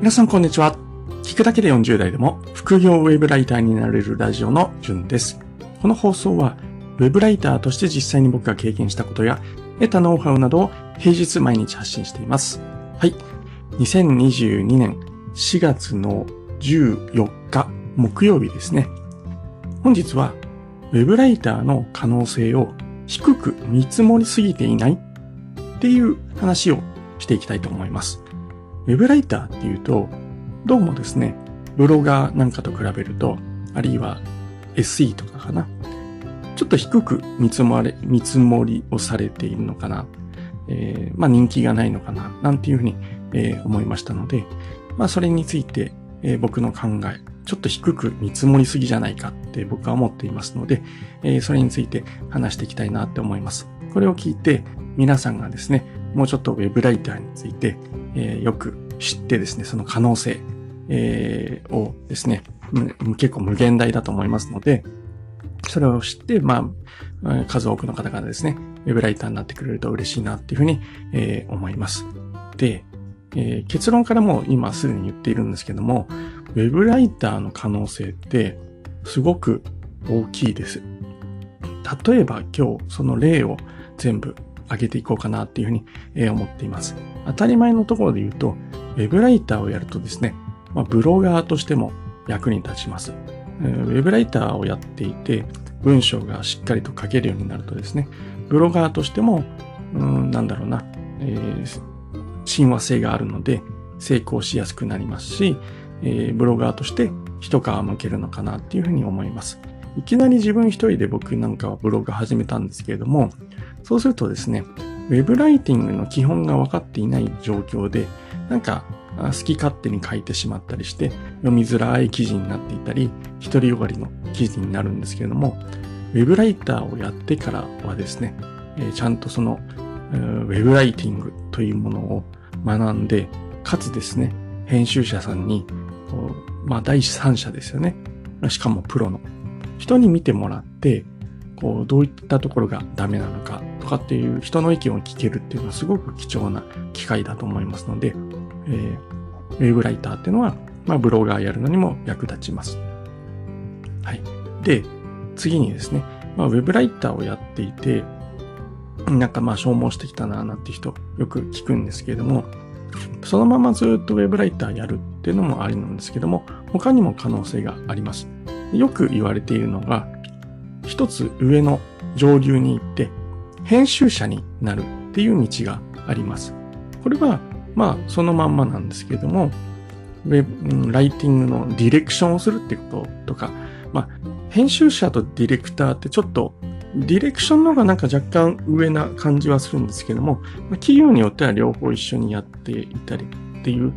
皆さんこんにちは。聞くだけで40代でも副業ウェブライターになれるラジオのじゅんです。この放送はウェブライターとして実際に僕が経験したことや得たノウハウなどを平日毎日発信しています。はい。2022年4月の14日木曜日ですね。本日はウェブライターの可能性を低く見積もりすぎていないっていう話をしていきたいと思います。ウェブライターっていうと、どうもですね、ブロガーなんかと比べると、あるいは SE とかかな。ちょっと低く見積もり、見積もりをされているのかな。えー、まあ人気がないのかな。なんていうふうに、えー、思いましたので、まあそれについて、えー、僕の考え、ちょっと低く見積もりすぎじゃないかって僕は思っていますので、えー、それについて話していきたいなって思います。これを聞いて皆さんがですね、もうちょっとウェブライターについて、えー、よく知ってですね、その可能性、えー、をですね、結構無限大だと思いますので、それを知って、まあ、数多くの方がですね、ウェブライターになってくれると嬉しいなっていうふうに、えー、思います。で、えー、結論からも今すでに言っているんですけども、ウェブライターの可能性ってすごく大きいです。例えば今日その例を全部上げていこうかなっていうふうに思っています。当たり前のところで言うと、ウェブライターをやるとですね、まあ、ブロガーとしても役に立ちます。ウェブライターをやっていて、文章がしっかりと書けるようになるとですね、ブロガーとしても、うん、なんだろうな、えー、親和性があるので、成功しやすくなりますし、えー、ブロガーとして一皮向けるのかなっていうふうに思います。いきなり自分一人で僕なんかはブログ始めたんですけれども、そうするとですね、ウェブライティングの基本が分かっていない状況で、なんか好き勝手に書いてしまったりして、読みづらい記事になっていたり、独りよがりの記事になるんですけれども、ウェブライターをやってからはですね、えちゃんとそのウェブライティングというものを学んで、かつですね、編集者さんに、まあ第三者ですよね。しかもプロの人に見てもらって、こう、どういったところがダメなのかとかっていう人の意見を聞けるっていうのはすごく貴重な機会だと思いますので、えー、ウェブライターっていうのは、まあ、ブロガーやるのにも役立ちます。はい。で、次にですね、まあ、ウェブライターをやっていて、なんかまあ消耗してきたななんて人よく聞くんですけれども、そのままずっとウェブライターやるっていうのもありなんですけども、他にも可能性があります。よく言われているのが、一つ上の上流に行って、編集者になるっていう道があります。これは、まあ、そのまんまなんですけども、ウェブ、ライティングのディレクションをするってこととか、まあ、編集者とディレクターってちょっとディレクションの方がなんか若干上な感じはするんですけども、企業によっては両方一緒にやっていたりっていう、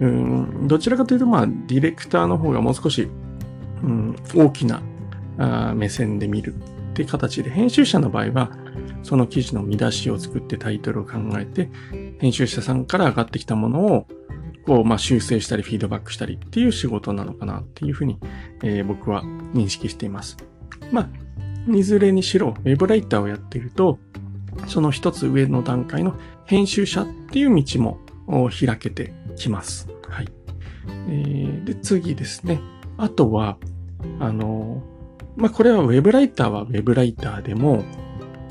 うん、どちらかというとまあディレクターの方がもう少し、うん、大きなあ目線で見るって形で、編集者の場合はその記事の見出しを作ってタイトルを考えて、編集者さんから上がってきたものをこう、まあ、修正したりフィードバックしたりっていう仕事なのかなっていうふうに、えー、僕は認識しています。まあ、いずれにしろ、ウェブライターをやっていると、その一つ上の段階の編集者っていう道も開けてきます。はい。えー、で、次ですね。あとは、あの、まあ、これはウェブライターはウェブライターでも、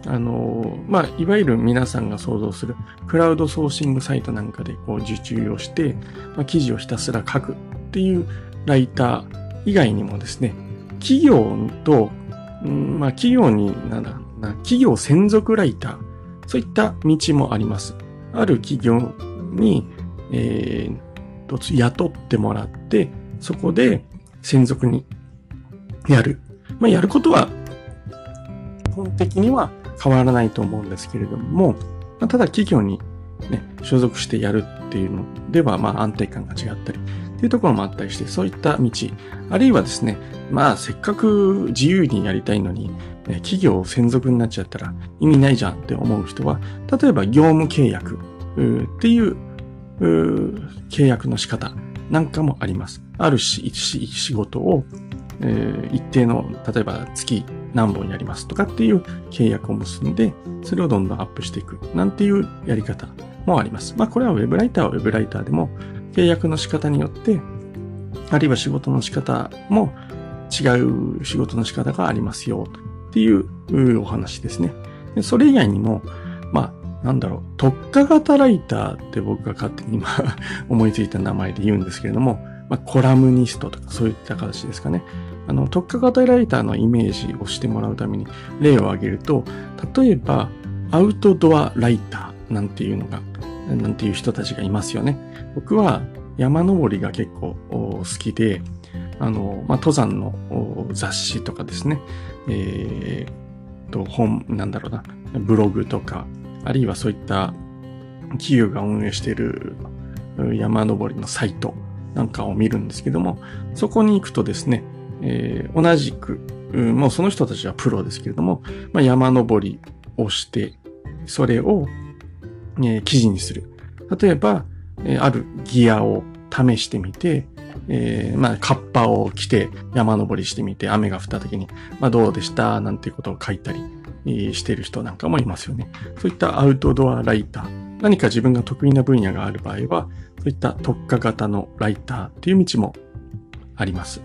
あの、まあ、いわゆる皆さんが想像するクラウドソーシングサイトなんかでこう受注をして、まあ、記事をひたすら書くっていうライター以外にもですね、企業とうん、まあ、企業に、なんだな、企業専属ライター、そういった道もあります。ある企業に、えー、雇ってもらって、そこで専属にやる。まあ、やることは、基本的には変わらないと思うんですけれども、まあ、ただ企業にね、所属してやるっていうのでは、まあ安定感が違ったり、っていうところもあったりして、そういった道、あるいはですね、まあせっかく自由にやりたいのに、企業専属になっちゃったら意味ないじゃんって思う人は、例えば業務契約っていう契約の仕方なんかもあります。あるし仕事を、えー、一定の、例えば月何本やりますとかっていう契約を結んで、それをどんどんアップしていくなんていうやり方もあります。まあこれはウェブライターはウェブライターでも契約の仕方によって、あるいは仕事の仕方も違う仕事の仕方がありますよっていうお話ですね。それ以外にも、まあ、なんだろう、特化型ライターって僕が勝手に今 思いついた名前で言うんですけれども、まあ、コラムニストとかそういった形ですかね。あの、特化型ライターのイメージをしてもらうために例を挙げると、例えば、アウトドアライターなんていうのが、なんていう人たちがいますよね。僕は山登りが結構好きで、あの、まあ、登山の雑誌とかですね、えー、と、本、なんだろうな、ブログとか、あるいはそういった企業が運営している山登りのサイトなんかを見るんですけども、そこに行くとですね、えー、同じく、もうその人たちはプロですけれども、まあ、山登りをして、それを、えー、記事にする。例えば、えー、あるギアを試してみて、えー、まあ、カッパを着て山登りしてみて、雨が降った時に、まあ、どうでした？なんていうことを書いたりしてる人なんかもいますよね。そういったアウトドアライター、何か自分が得意な分野がある場合は、そういった特化型のライターっていう道もあります。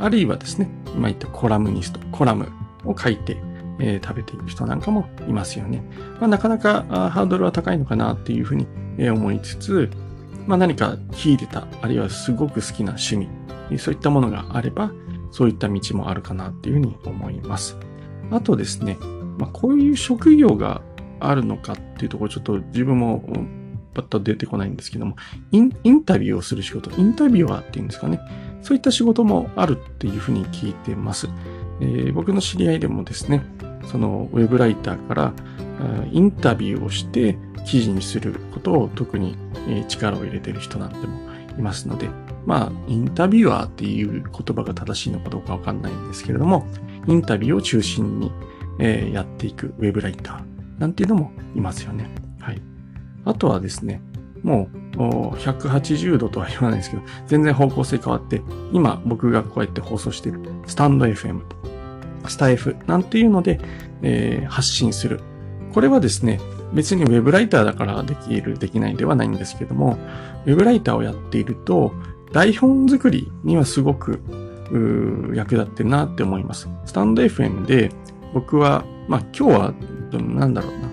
あるいはですね、今言ったコラムニスト、コラムを書いて、えー、食べている人なんかもいますよね。まあ、なかなかハードルは高いのかなっていうふうに思いつつ、まあ、何か秀でた、あるいはすごく好きな趣味、そういったものがあれば、そういった道もあるかなっていうふうに思います。あとですね、まあ、こういう職業があるのかっていうところちょっと自分もパッと出てこないんですけども、インインタビューをする仕事、インタビュアーっていうんですかね。そういった仕事もあるっていうふうに聞いてます。えー、僕の知り合いでもですね、そのウェブライターからインタビューをして記事にすることを特に力を入れてる人なんてもいますので、まあ、インタビュアーっていう言葉が正しいのかどうかわかんないんですけれども、インタビューを中心にやっていくウェブライターなんていうのもいますよね。はい。あとはですね、もう180度とは言わないですけど、全然方向性変わって、今僕がこうやって放送してるスタンド FM、スタイフなんていうので、えー、発信する。これはですね、別にウェブライターだからできる、できないではないんですけども、ウェブライターをやっていると、台本作りにはすごく役立ってるなって思います。スタンド FM で僕は、まあ今日は、なんだろうな、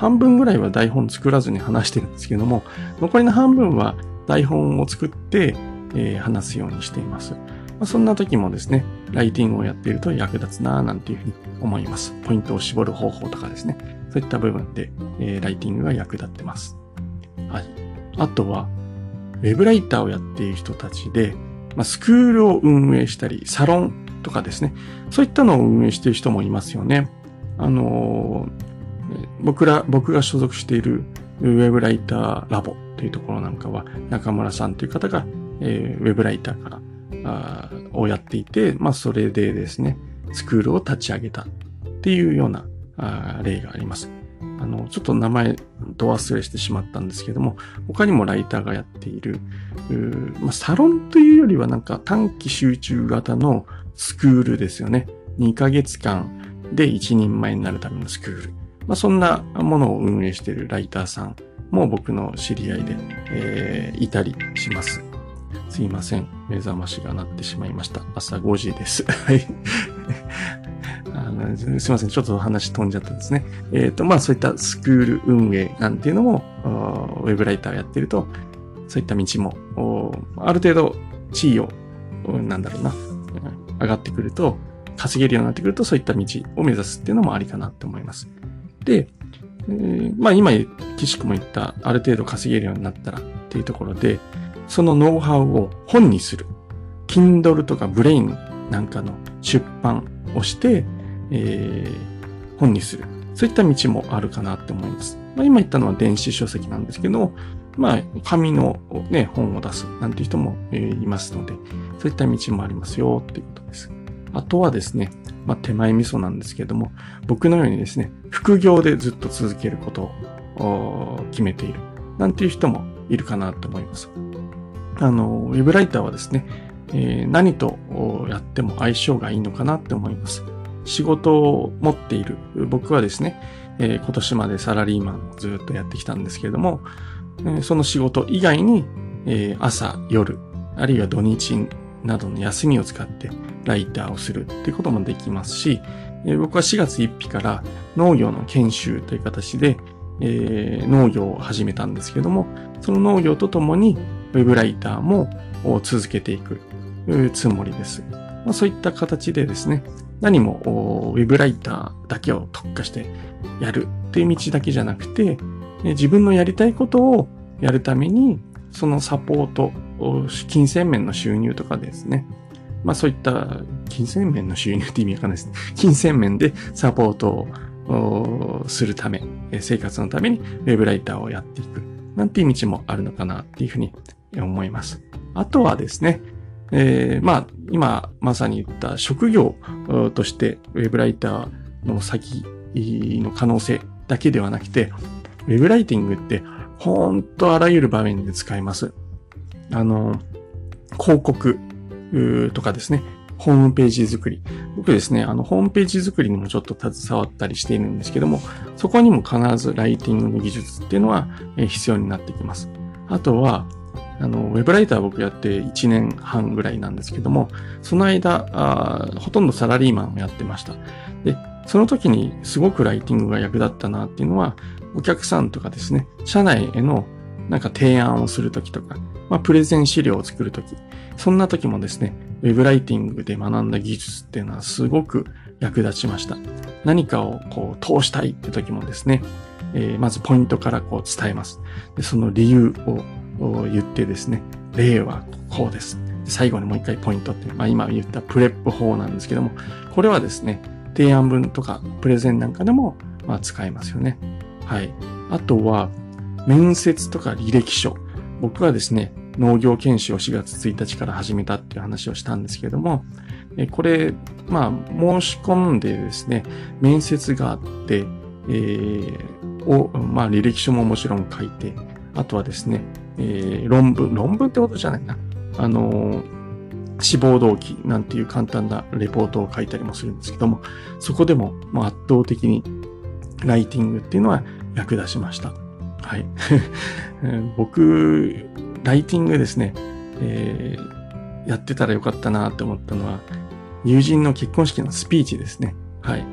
半分ぐらいは台本作らずに話してるんですけども、残りの半分は台本を作って、えー、話すようにしています。まあ、そんな時もですね、ライティングをやっていると役立つなぁなんていうふうに思います。ポイントを絞る方法とかですね。そういった部分で、えー、ライティングが役立ってます。はい。あとは、ウェブライターをやっている人たちで、まあ、スクールを運営したり、サロンとかですね。そういったのを運営している人もいますよね。あのー僕ら、僕が所属しているウェブライターラボというところなんかは、中村さんという方が、えー、ウェブライターからあをやっていて、まあそれでですね、スクールを立ち上げたっていうようなあ例があります。あの、ちょっと名前と忘れしてしまったんですけども、他にもライターがやっている、まあ、サロンというよりはなんか短期集中型のスクールですよね。2ヶ月間で一人前になるためのスクール。まあ、そんなものを運営しているライターさんも僕の知り合いで、えー、いたりします。すいません。目覚ましが鳴ってしまいました。朝5時です。はい。すいません。ちょっと話飛んじゃったんですね。えっ、ー、と、まあそういったスクール運営なんていうのも、ウェブライターをやってると、そういった道も、ある程度地位を、なんだろうな、上がってくると、稼げるようになってくると、そういった道を目指すっていうのもありかなって思います。で、えー、まあ今、岸くも言ったある程度稼げるようになったらっていうところで、そのノウハウを本にする。Kindle とか Brain なんかの出版をして、えー、本にする。そういった道もあるかなって思います。まあ、今言ったのは電子書籍なんですけど、まあ、紙のね、本を出すなんていう人も、いますので、そういった道もありますよっていうことです。あとはですね、まあ、手前味噌なんですけれども、僕のようにですね、副業でずっと続けることを決めている。なんていう人もいるかなと思います。あの、ウェブライターはですね、えー、何とやっても相性がいいのかなって思います。仕事を持っている僕はですね、えー、今年までサラリーマンをずっとやってきたんですけれども、えー、その仕事以外にえー、朝、夜、あるいは土日などの休みを使ってライターをするっていうこともできますし、えー、僕は4月1日から農業の研修という形で、えー、農業を始めたんですけども、その農業とともにウェブライターも続けていくつもりです。まあ、そういった形でですね、何もウェブライターだけを特化してやるっていう道だけじゃなくて、自分のやりたいことをやるために、そのサポート、金銭面の収入とかですね。まあそういった金銭面の収入って意味わかんないですね。金銭面でサポートをするため、生活のためにウェブライターをやっていく。なんていう道もあるのかなっていうふうに思います。あとはですね、えー、まあ、今まさに言った職業としてウェブライターの先の可能性だけではなくて、ウェブライティングってほんとあらゆる場面で使えます。あの、広告とかですね、ホームページ作り。僕ですね、あの、ホームページ作りにもちょっと携わったりしているんですけども、そこにも必ずライティングの技術っていうのは必要になってきます。あとは、あの、ウェブライター僕やって1年半ぐらいなんですけども、その間、あほとんどサラリーマンをやってました。で、その時にすごくライティングが役立ったなっていうのは、お客さんとかですね、社内へのなんか提案をするときとか、まあ、プレゼン資料を作るとき、そんな時もですね、ウェブライティングで学んだ技術っていうのはすごく役立ちました。何かをこう通したいって時もですね、えー、まずポイントからこう伝えます。でその理由を言ってですね、例はこうです。最後にもう一回ポイントって、まあ今言ったプレップ法なんですけども、これはですね、提案文とかプレゼンなんかでもまあ使えますよね。はい。あとは、面接とか履歴書。僕はですね、農業研修を4月1日から始めたっていう話をしたんですけれども、これ、まあ、申し込んでですね、面接があって、えー、を、まあ、履歴書ももちろん書いて、あとはですね、えー、論文、論文ってことじゃないな。あのー志望動機なんていう簡単なレポートを書いたりもするんですけども、そこでも圧倒的にライティングっていうのは役立ちました。はい。僕、ライティングですね、えー、やってたらよかったなって思ったのは、友人の結婚式のスピーチですね。はい。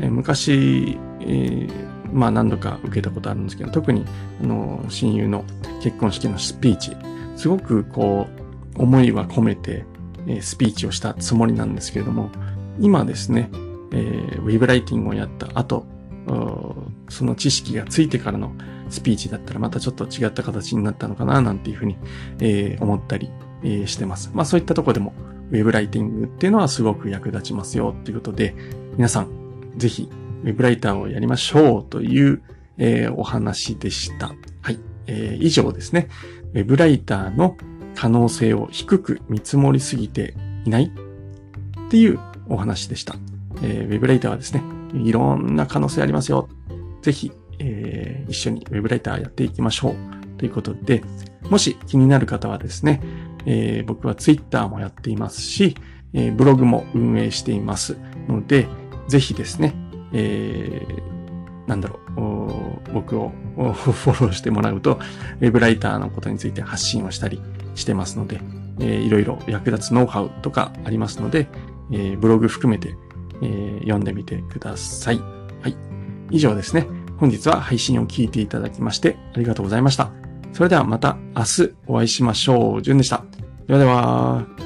えー、昔、えー、まあ何度か受けたことあるんですけど、特に、あの、親友の結婚式のスピーチ、すごくこう、思いは込めて、え、スピーチをしたつもりなんですけれども、今ですね、えー、ウェブライティングをやった後、その知識がついてからのスピーチだったらまたちょっと違った形になったのかななんていうふうに、えー、思ったり、えー、してます。まあそういったとこでもウェブライティングっていうのはすごく役立ちますよっていうことで、皆さんぜひウェブライターをやりましょうという、えー、お話でした。はい。えー、以上ですね。ウェブライターの可能性を低く見積もりすぎていないっていうお話でした。えー、ウェブライターはですね、いろんな可能性ありますよ。ぜひ、えー、一緒にウェブライターやっていきましょう。ということで、もし気になる方はですね、えー、僕はツイッターもやっていますし、えー、ブログも運営していますので、ぜひですね、えー、なんだろう、僕をフォローしてもらうと、ウェブライターのことについて発信をしたりしてますので、えー、いろいろ役立つノウハウとかありますので、えー、ブログ含めてえー、読んでみてください。はい。以上ですね。本日は配信を聞いていただきましてありがとうございました。それではまた明日お会いしましょう。じゅんでした。ではでは。